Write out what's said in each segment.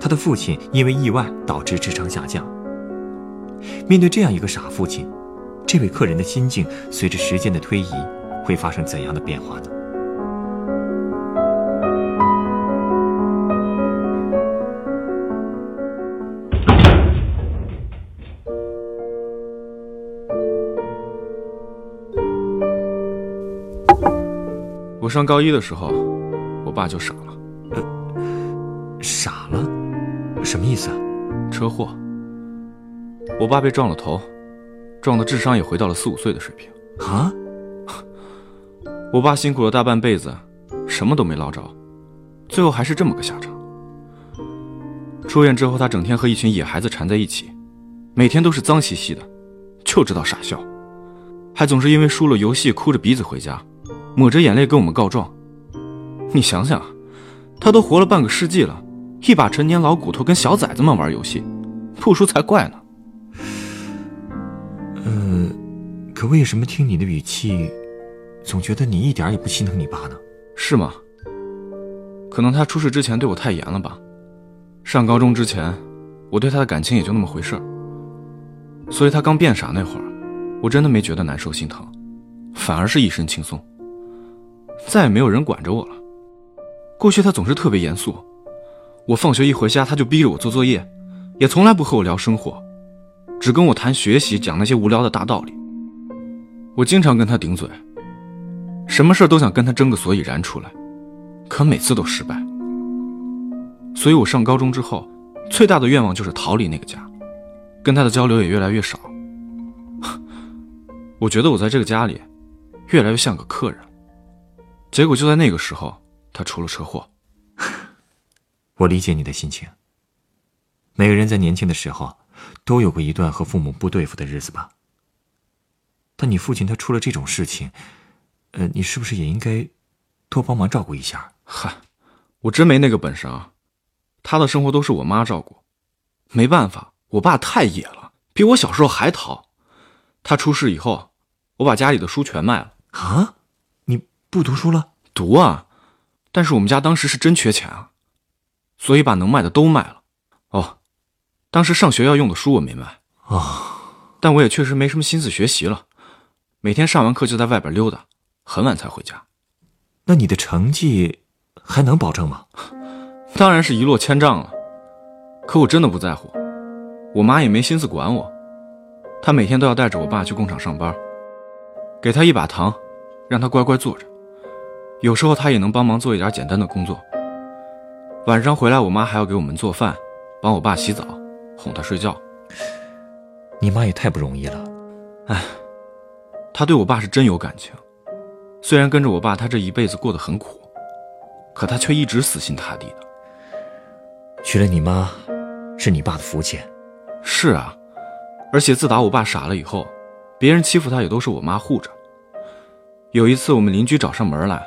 他的父亲因为意外导致智商下降。面对这样一个傻父亲，这位客人的心境随着时间的推移会发生怎样的变化呢？我上高一的时候，我爸就傻了。傻么意思啊？车祸，我爸被撞了头，撞的智商也回到了四五岁的水平。啊？我爸辛苦了大半辈子，什么都没捞着，最后还是这么个下场。出院之后，他整天和一群野孩子缠在一起，每天都是脏兮兮的，就知道傻笑，还总是因为输了游戏哭着鼻子回家，抹着眼泪跟我们告状。你想想，他都活了半个世纪了，一把陈年老骨头跟小崽子们玩游戏，不输才怪呢。呃，可为什么听你的语气，总觉得你一点也不心疼你爸呢？是吗？可能他出事之前对我太严了吧。上高中之前，我对他的感情也就那么回事儿。所以他刚变傻那会儿，我真的没觉得难受心疼，反而是一身轻松。再也没有人管着我了。过去他总是特别严肃，我放学一回家他就逼着我做作业，也从来不和我聊生活，只跟我谈学习，讲那些无聊的大道理。我经常跟他顶嘴，什么事都想跟他争个所以然出来，可每次都失败。所以我上高中之后，最大的愿望就是逃离那个家，跟他的交流也越来越少。我觉得我在这个家里，越来越像个客人。结果就在那个时候，他出了车祸。我理解你的心情。每个人在年轻的时候，都有过一段和父母不对付的日子吧。但你父亲他出了这种事情，呃，你是不是也应该多帮忙照顾一下？嗨，我真没那个本事啊。他的生活都是我妈照顾，没办法，我爸太野了，比我小时候还淘。他出事以后，我把家里的书全卖了。啊，你不读书了？读啊，但是我们家当时是真缺钱啊，所以把能卖的都卖了。哦，当时上学要用的书我没卖啊，但我也确实没什么心思学习了，每天上完课就在外边溜达，很晚才回家。那你的成绩还能保证吗？当然是一落千丈了，可我真的不在乎，我妈也没心思管我，她每天都要带着我爸去工厂上班，给他一把糖，让他乖乖坐着，有时候他也能帮忙做一点简单的工作。晚上回来，我妈还要给我们做饭，帮我爸洗澡，哄他睡觉。你妈也太不容易了，哎，她对我爸是真有感情，虽然跟着我爸，她这一辈子过得很苦，可她却一直死心塌地的。娶了你妈，是你爸的福气。是啊，而且自打我爸傻了以后，别人欺负他也都是我妈护着。有一次，我们邻居找上门来，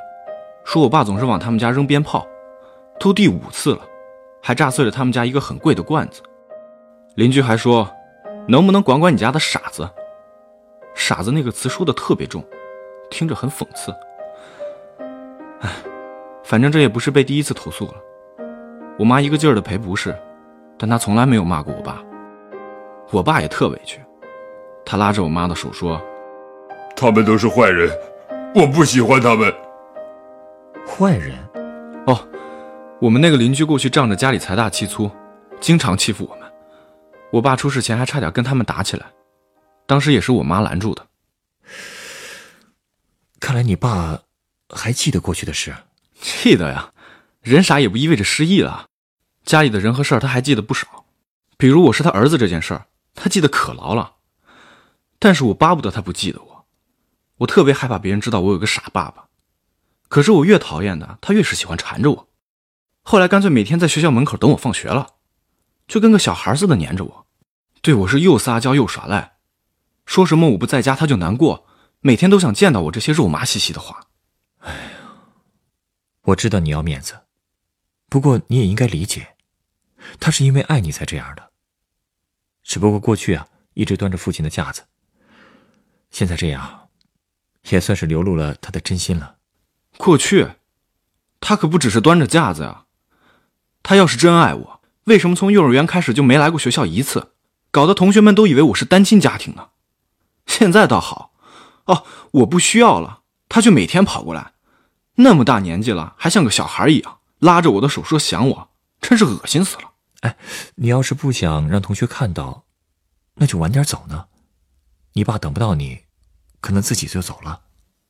说我爸总是往他们家扔鞭炮，都第五次了，还炸碎了他们家一个很贵的罐子。邻居还说，能不能管管你家的傻子？傻子那个词说的特别重，听着很讽刺。哎，反正这也不是被第一次投诉了。我妈一个劲儿的赔不是，但她从来没有骂过我爸。我爸也特委屈，他拉着我妈的手说：“他们都是坏人，我不喜欢他们。”坏人？哦，我们那个邻居过去仗着家里财大气粗，经常欺负我们。我爸出事前还差点跟他们打起来，当时也是我妈拦住的。看来你爸还记得过去的事。记得呀。人傻也不意味着失忆了，家里的人和事儿他还记得不少，比如我是他儿子这件事儿，他记得可牢了。但是我巴不得他不记得我，我特别害怕别人知道我有个傻爸爸。可是我越讨厌他，他越是喜欢缠着我。后来干脆每天在学校门口等我放学了，就跟个小孩似的黏着我，对我是又撒娇又耍赖，说什么我不在家他就难过，每天都想见到我这些肉麻兮兮的话。哎呀，我知道你要面子，不过你也应该理解，他是因为爱你才这样的。只不过过去啊，一直端着父亲的架子，现在这样，也算是流露了他的真心了。过去，他可不只是端着架子呀。他要是真爱我，为什么从幼儿园开始就没来过学校一次？搞得同学们都以为我是单亲家庭呢。现在倒好，哦，我不需要了，他却每天跑过来，那么大年纪了，还像个小孩一样，拉着我的手说想我，真是恶心死了。哎，你要是不想让同学看到，那就晚点走呢。你爸等不到你，可能自己就走了。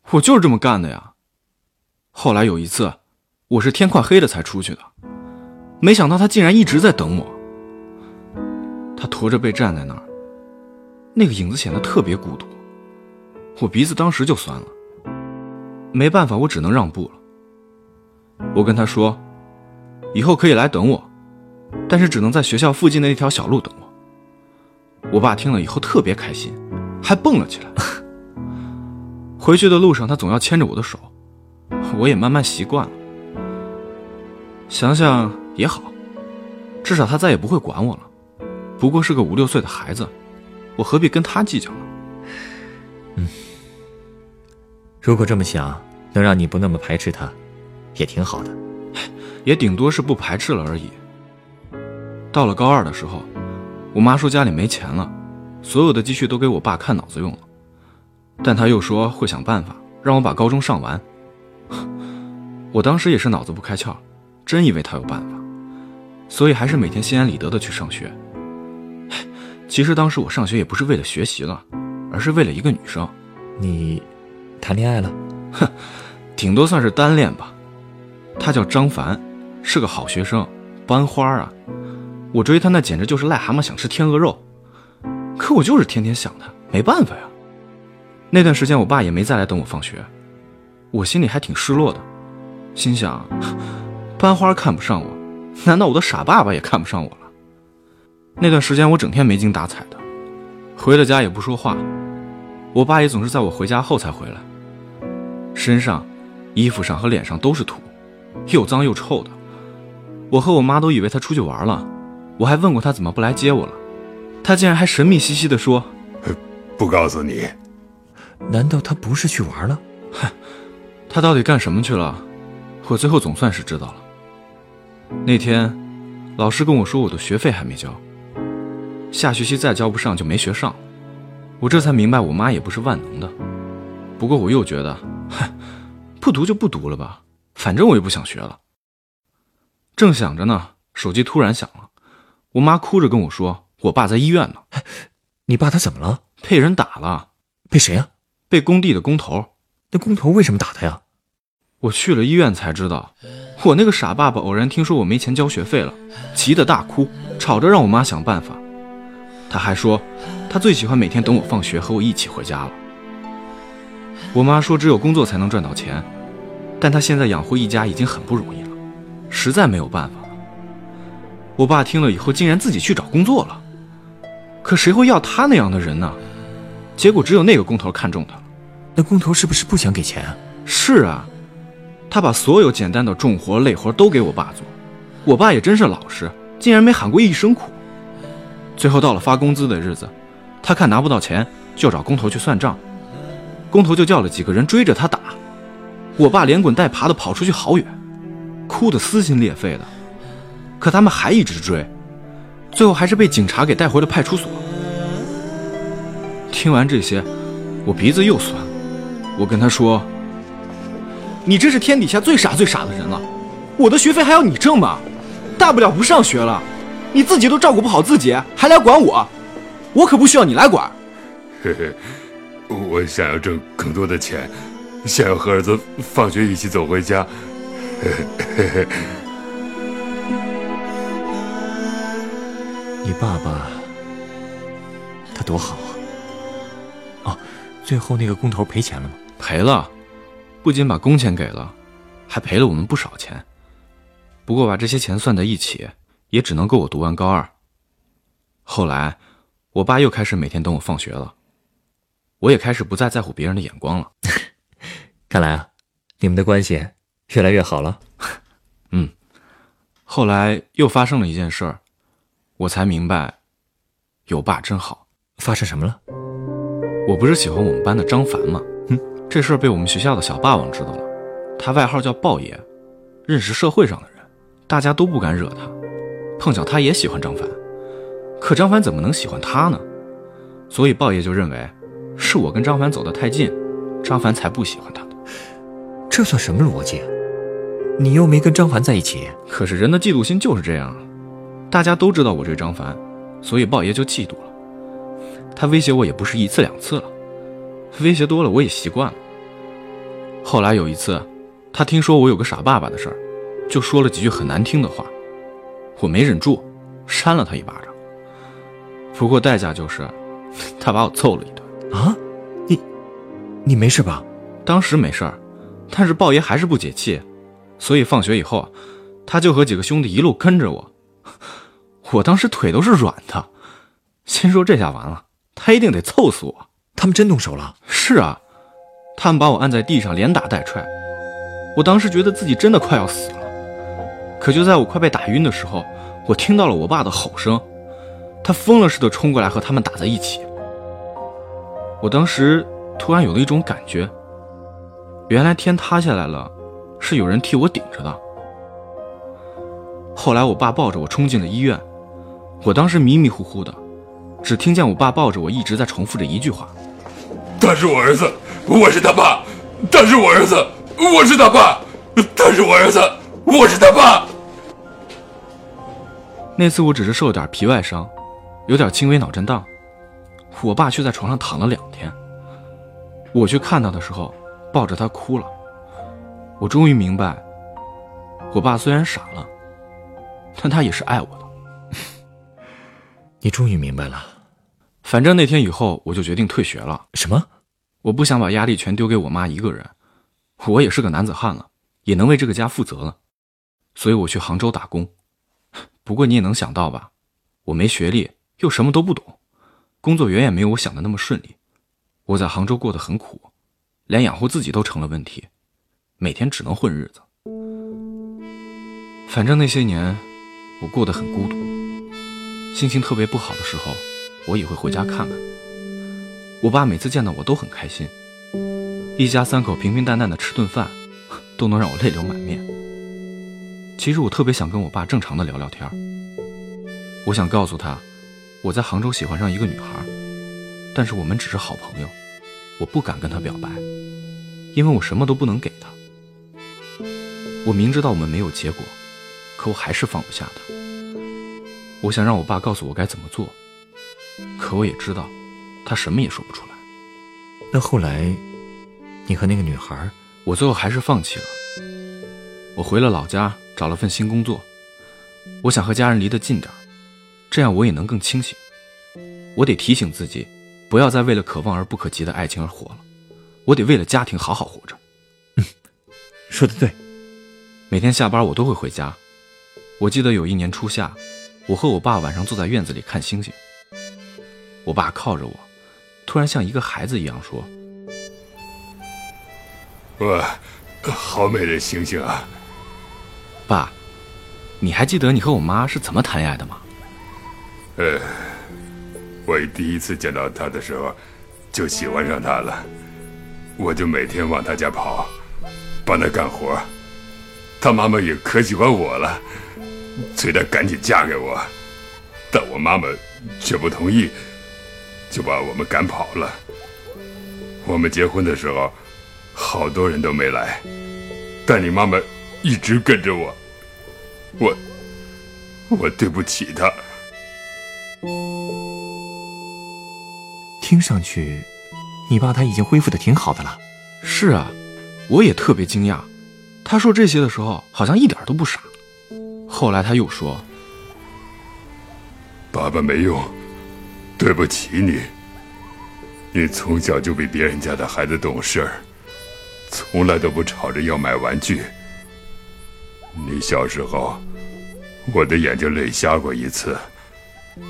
我就是这么干的呀。后来有一次，我是天快黑了才出去的，没想到他竟然一直在等我。他驼着背站在那儿，那个影子显得特别孤独，我鼻子当时就酸了。没办法，我只能让步了。我跟他说，以后可以来等我。但是只能在学校附近的那条小路等我。我爸听了以后特别开心，还蹦了起来。回去的路上，他总要牵着我的手，我也慢慢习惯了。想想也好，至少他再也不会管我了。不过是个五六岁的孩子，我何必跟他计较呢？嗯，如果这么想，能让你不那么排斥他，也挺好的。也顶多是不排斥了而已。到了高二的时候，我妈说家里没钱了，所有的积蓄都给我爸看脑子用了，但他又说会想办法让我把高中上完。我当时也是脑子不开窍，真以为他有办法，所以还是每天心安理得的去上学。其实当时我上学也不是为了学习了，而是为了一个女生。你谈恋爱了？哼，顶多算是单恋吧。她叫张凡，是个好学生，班花啊。我追她那简直就是癞蛤蟆想吃天鹅肉，可我就是天天想她，没办法呀。那段时间我爸也没再来等我放学，我心里还挺失落的，心想，班花看不上我，难道我的傻爸爸也看不上我了？那段时间我整天没精打采的，回了家也不说话，我爸也总是在我回家后才回来，身上、衣服上和脸上都是土，又脏又臭的，我和我妈都以为他出去玩了。我还问过他怎么不来接我了，他竟然还神秘兮兮地说：“不告诉你。”难道他不是去玩了？哼，他到底干什么去了？我最后总算是知道了。那天，老师跟我说我的学费还没交，下学期再交不上就没学上。我这才明白我妈也不是万能的。不过我又觉得，嗨，不读就不读了吧，反正我也不想学了。正想着呢，手机突然响了。我妈哭着跟我说：“我爸在医院呢。”你爸他怎么了？被人打了。被谁啊？被工地的工头。那工头为什么打他呀？我去了医院才知道，我那个傻爸爸偶然听说我没钱交学费了，急得大哭，吵着让我妈想办法。他还说，他最喜欢每天等我放学和我一起回家了。我妈说，只有工作才能赚到钱，但他现在养活一家已经很不容易了，实在没有办法。我爸听了以后，竟然自己去找工作了。可谁会要他那样的人呢？结果只有那个工头看中他了。那工头是不是不想给钱啊？是啊，他把所有简单的重活累活都给我爸做。我爸也真是老实，竟然没喊过一声苦。最后到了发工资的日子，他看拿不到钱，就找工头去算账。工头就叫了几个人追着他打。我爸连滚带爬的跑出去好远，哭得撕心裂肺的。可他们还一直追，最后还是被警察给带回了派出所。听完这些，我鼻子又酸。我跟他说：“你真是天底下最傻最傻的人了，我的学费还要你挣吗？大不了不上学了。你自己都照顾不好自己，还来管我？我可不需要你来管。”嘿嘿，我想要挣更多的钱，想要和儿子放学一起走回家。嘿嘿嘿。你爸爸，他多好啊！哦，最后那个工头赔钱了吗？赔了，不仅把工钱给了，还赔了我们不少钱。不过把这些钱算在一起，也只能够我读完高二，后来，我爸又开始每天等我放学了，我也开始不再在乎别人的眼光了。看来啊，你们的关系越来越好了。嗯，后来又发生了一件事儿，我才明白，有爸真好。发生什么了？我不是喜欢我们班的张凡吗？嗯，这事儿被我们学校的小霸王知道了，他外号叫豹爷，认识社会上的人，大家都不敢惹他。碰巧他也喜欢张凡，可张凡怎么能喜欢他呢？所以豹爷就认为，是我跟张凡走得太近，张凡才不喜欢他的。这算什么逻辑？你又没跟张凡在一起。可是人的嫉妒心就是这样，大家都知道我追张凡，所以豹爷就嫉妒了。他威胁我也不是一次两次了，威胁多了我也习惯了。后来有一次，他听说我有个傻爸爸的事儿，就说了几句很难听的话，我没忍住，扇了他一巴掌。不过代价就是，他把我揍了一顿。啊，你，你没事吧？当时没事儿，但是豹爷还是不解气，所以放学以后，他就和几个兄弟一路跟着我。我当时腿都是软的，心说这下完了，他一定得揍死我。他们真动手了？是啊，他们把我按在地上，连打带踹。我当时觉得自己真的快要死了。可就在我快被打晕的时候，我听到了我爸的吼声，他疯了似的冲过来和他们打在一起。我当时突然有了一种感觉，原来天塌下来了，是有人替我顶着的。后来我爸抱着我冲进了医院，我当时迷迷糊糊的，只听见我爸抱着我一直在重复着一句话。他是我儿子，我是他爸。他是我儿子，我是他爸。他是我儿子，我是他爸。那次我只是受了点皮外伤，有点轻微脑震荡，我爸却在床上躺了两天。我去看他的时候，抱着他哭了。我终于明白，我爸虽然傻了，但他也是爱我的。你终于明白了。反正那天以后，我就决定退学了。什么？我不想把压力全丢给我妈一个人，我也是个男子汉了，也能为这个家负责了，所以我去杭州打工。不过你也能想到吧，我没学历，又什么都不懂，工作远远没有我想的那么顺利。我在杭州过得很苦，连养活自己都成了问题，每天只能混日子。反正那些年，我过得很孤独，心情特别不好的时候，我也会回家看看。我爸每次见到我都很开心，一家三口平平淡淡的吃顿饭，都能让我泪流满面。其实我特别想跟我爸正常的聊聊天我想告诉他，我在杭州喜欢上一个女孩，但是我们只是好朋友，我不敢跟她表白，因为我什么都不能给她。我明知道我们没有结果，可我还是放不下她。我想让我爸告诉我该怎么做，可我也知道。他什么也说不出来。那后来，你和那个女孩，我最后还是放弃了。我回了老家，找了份新工作。我想和家人离得近点这样我也能更清醒。我得提醒自己，不要再为了可望而不可及的爱情而活了。我得为了家庭好好活着。嗯，说的对。每天下班我都会回家。我记得有一年初夏，我和我爸晚上坐在院子里看星星。我爸靠着我。突然像一个孩子一样说：“哇，好美的星星啊！”爸，你还记得你和我妈是怎么谈恋爱的吗？呃，我第一次见到她的时候，就喜欢上她了。我就每天往她家跑，帮她干活。她妈妈也可喜欢我了，催她赶紧嫁给我，但我妈妈却不同意。就把我们赶跑了。我们结婚的时候，好多人都没来，但你妈妈一直跟着我。我，我对不起她。听上去，你爸他已经恢复的挺好的了。是啊，我也特别惊讶。他说这些的时候，好像一点都不傻。后来他又说：“爸爸没用。”对不起你，你从小就比别人家的孩子懂事儿，从来都不吵着要买玩具。你小时候，我的眼睛累瞎过一次，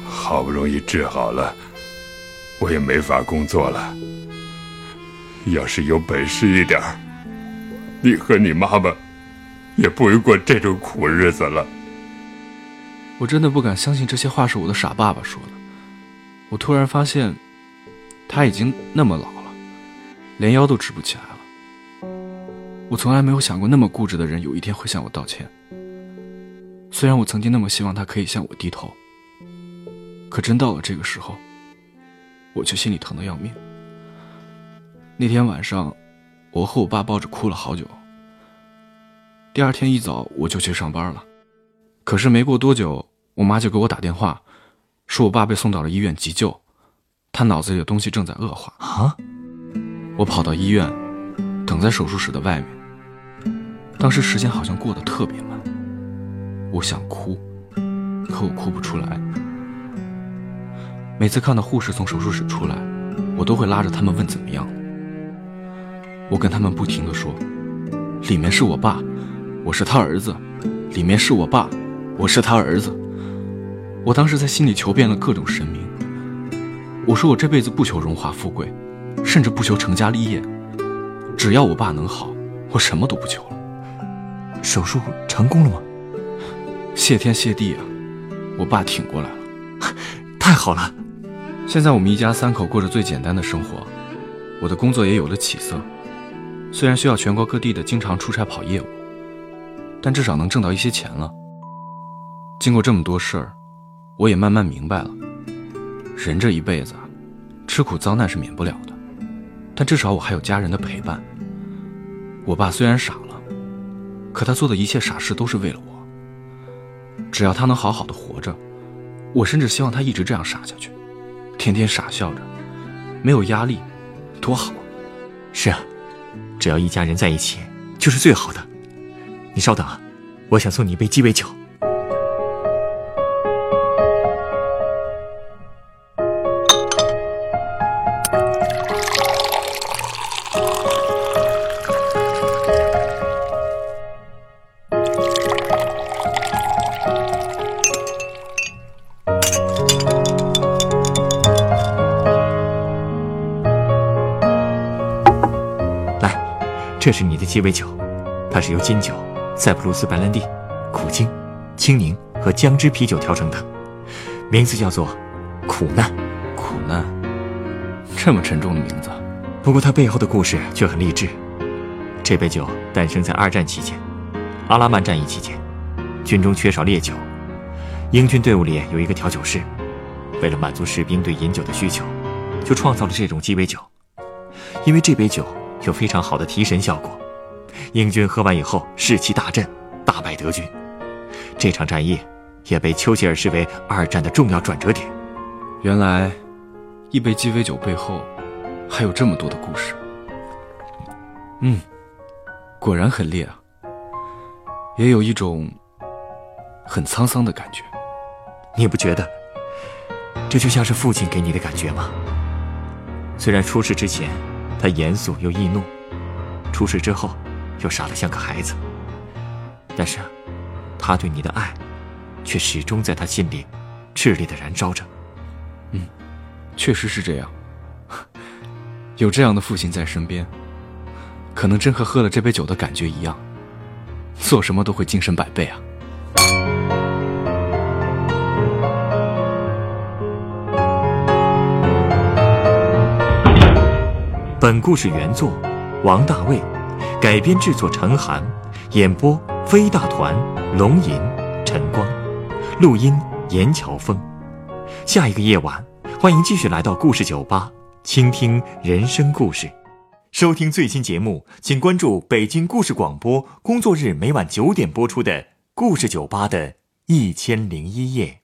好不容易治好了，我也没法工作了。要是有本事一点儿你和你妈妈也不会过这种苦日子了。我真的不敢相信这些话是我的傻爸爸说的。我突然发现，他已经那么老了，连腰都直不起来了。我从来没有想过，那么固执的人有一天会向我道歉。虽然我曾经那么希望他可以向我低头，可真到了这个时候，我却心里疼得要命。那天晚上，我和我爸抱着哭了好久。第二天一早我就去上班了，可是没过多久，我妈就给我打电话，说我爸被送到了医院急救，他脑子里的东西正在恶化。啊！我跑到医院，等在手术室的外面。当时时间好像过得特别慢，我想哭，可我哭不出来。每次看到护士从手术室出来，我都会拉着他们问怎么样。我跟他们不停地说：“里面是我爸，我是他儿子；里面是我爸，我是他儿子。”我当时在心里求遍了各种神明。我说我这辈子不求荣华富贵，甚至不求成家立业，只要我爸能好，我什么都不求了。手术成功了吗？谢天谢地啊，我爸挺过来了，太好了！现在我们一家三口过着最简单的生活，我的工作也有了起色。虽然需要全国各地的经常出差跑业务，但至少能挣到一些钱了。经过这么多事儿，我也慢慢明白了，人这一辈子，吃苦遭难是免不了的，但至少我还有家人的陪伴。我爸虽然傻了，可他做的一切傻事都是为了我。只要他能好好的活着，我甚至希望他一直这样傻下去，天天傻笑着，没有压力，多好。是啊。只要一家人在一起，就是最好的。你稍等啊，我想送你一杯鸡尾酒。鸡尾酒，它是由金酒、塞浦路斯白兰地、苦精、青柠和姜汁啤酒调成的，名字叫做“苦难”。苦难，这么沉重的名字。不过它背后的故事却很励志。这杯酒诞生在二战期间，阿拉曼战役期间，军中缺少烈酒，英军队伍里有一个调酒师，为了满足士兵对饮酒的需求，就创造了这种鸡尾酒。因为这杯酒。有非常好的提神效果，英军喝完以后士气大振，大败德军。这场战役也被丘吉尔视为二战的重要转折点。原来，一杯鸡尾酒背后还有这么多的故事。嗯，果然很烈啊，也有一种很沧桑的感觉。你不觉得这就像是父亲给你的感觉吗？虽然出事之前。他严肃又易怒，出事之后又傻得像个孩子。但是，他对你的爱，却始终在他心里炽烈的燃烧着。嗯，确实是这样。有这样的父亲在身边，可能真和喝了这杯酒的感觉一样，做什么都会精神百倍啊。本故事原作王大卫，改编制作陈寒，演播飞大团龙吟晨光，录音严乔峰。下一个夜晚，欢迎继续来到故事酒吧，倾听人生故事。收听最新节目，请关注北京故事广播，工作日每晚九点播出的《故事酒吧》的一千零一夜。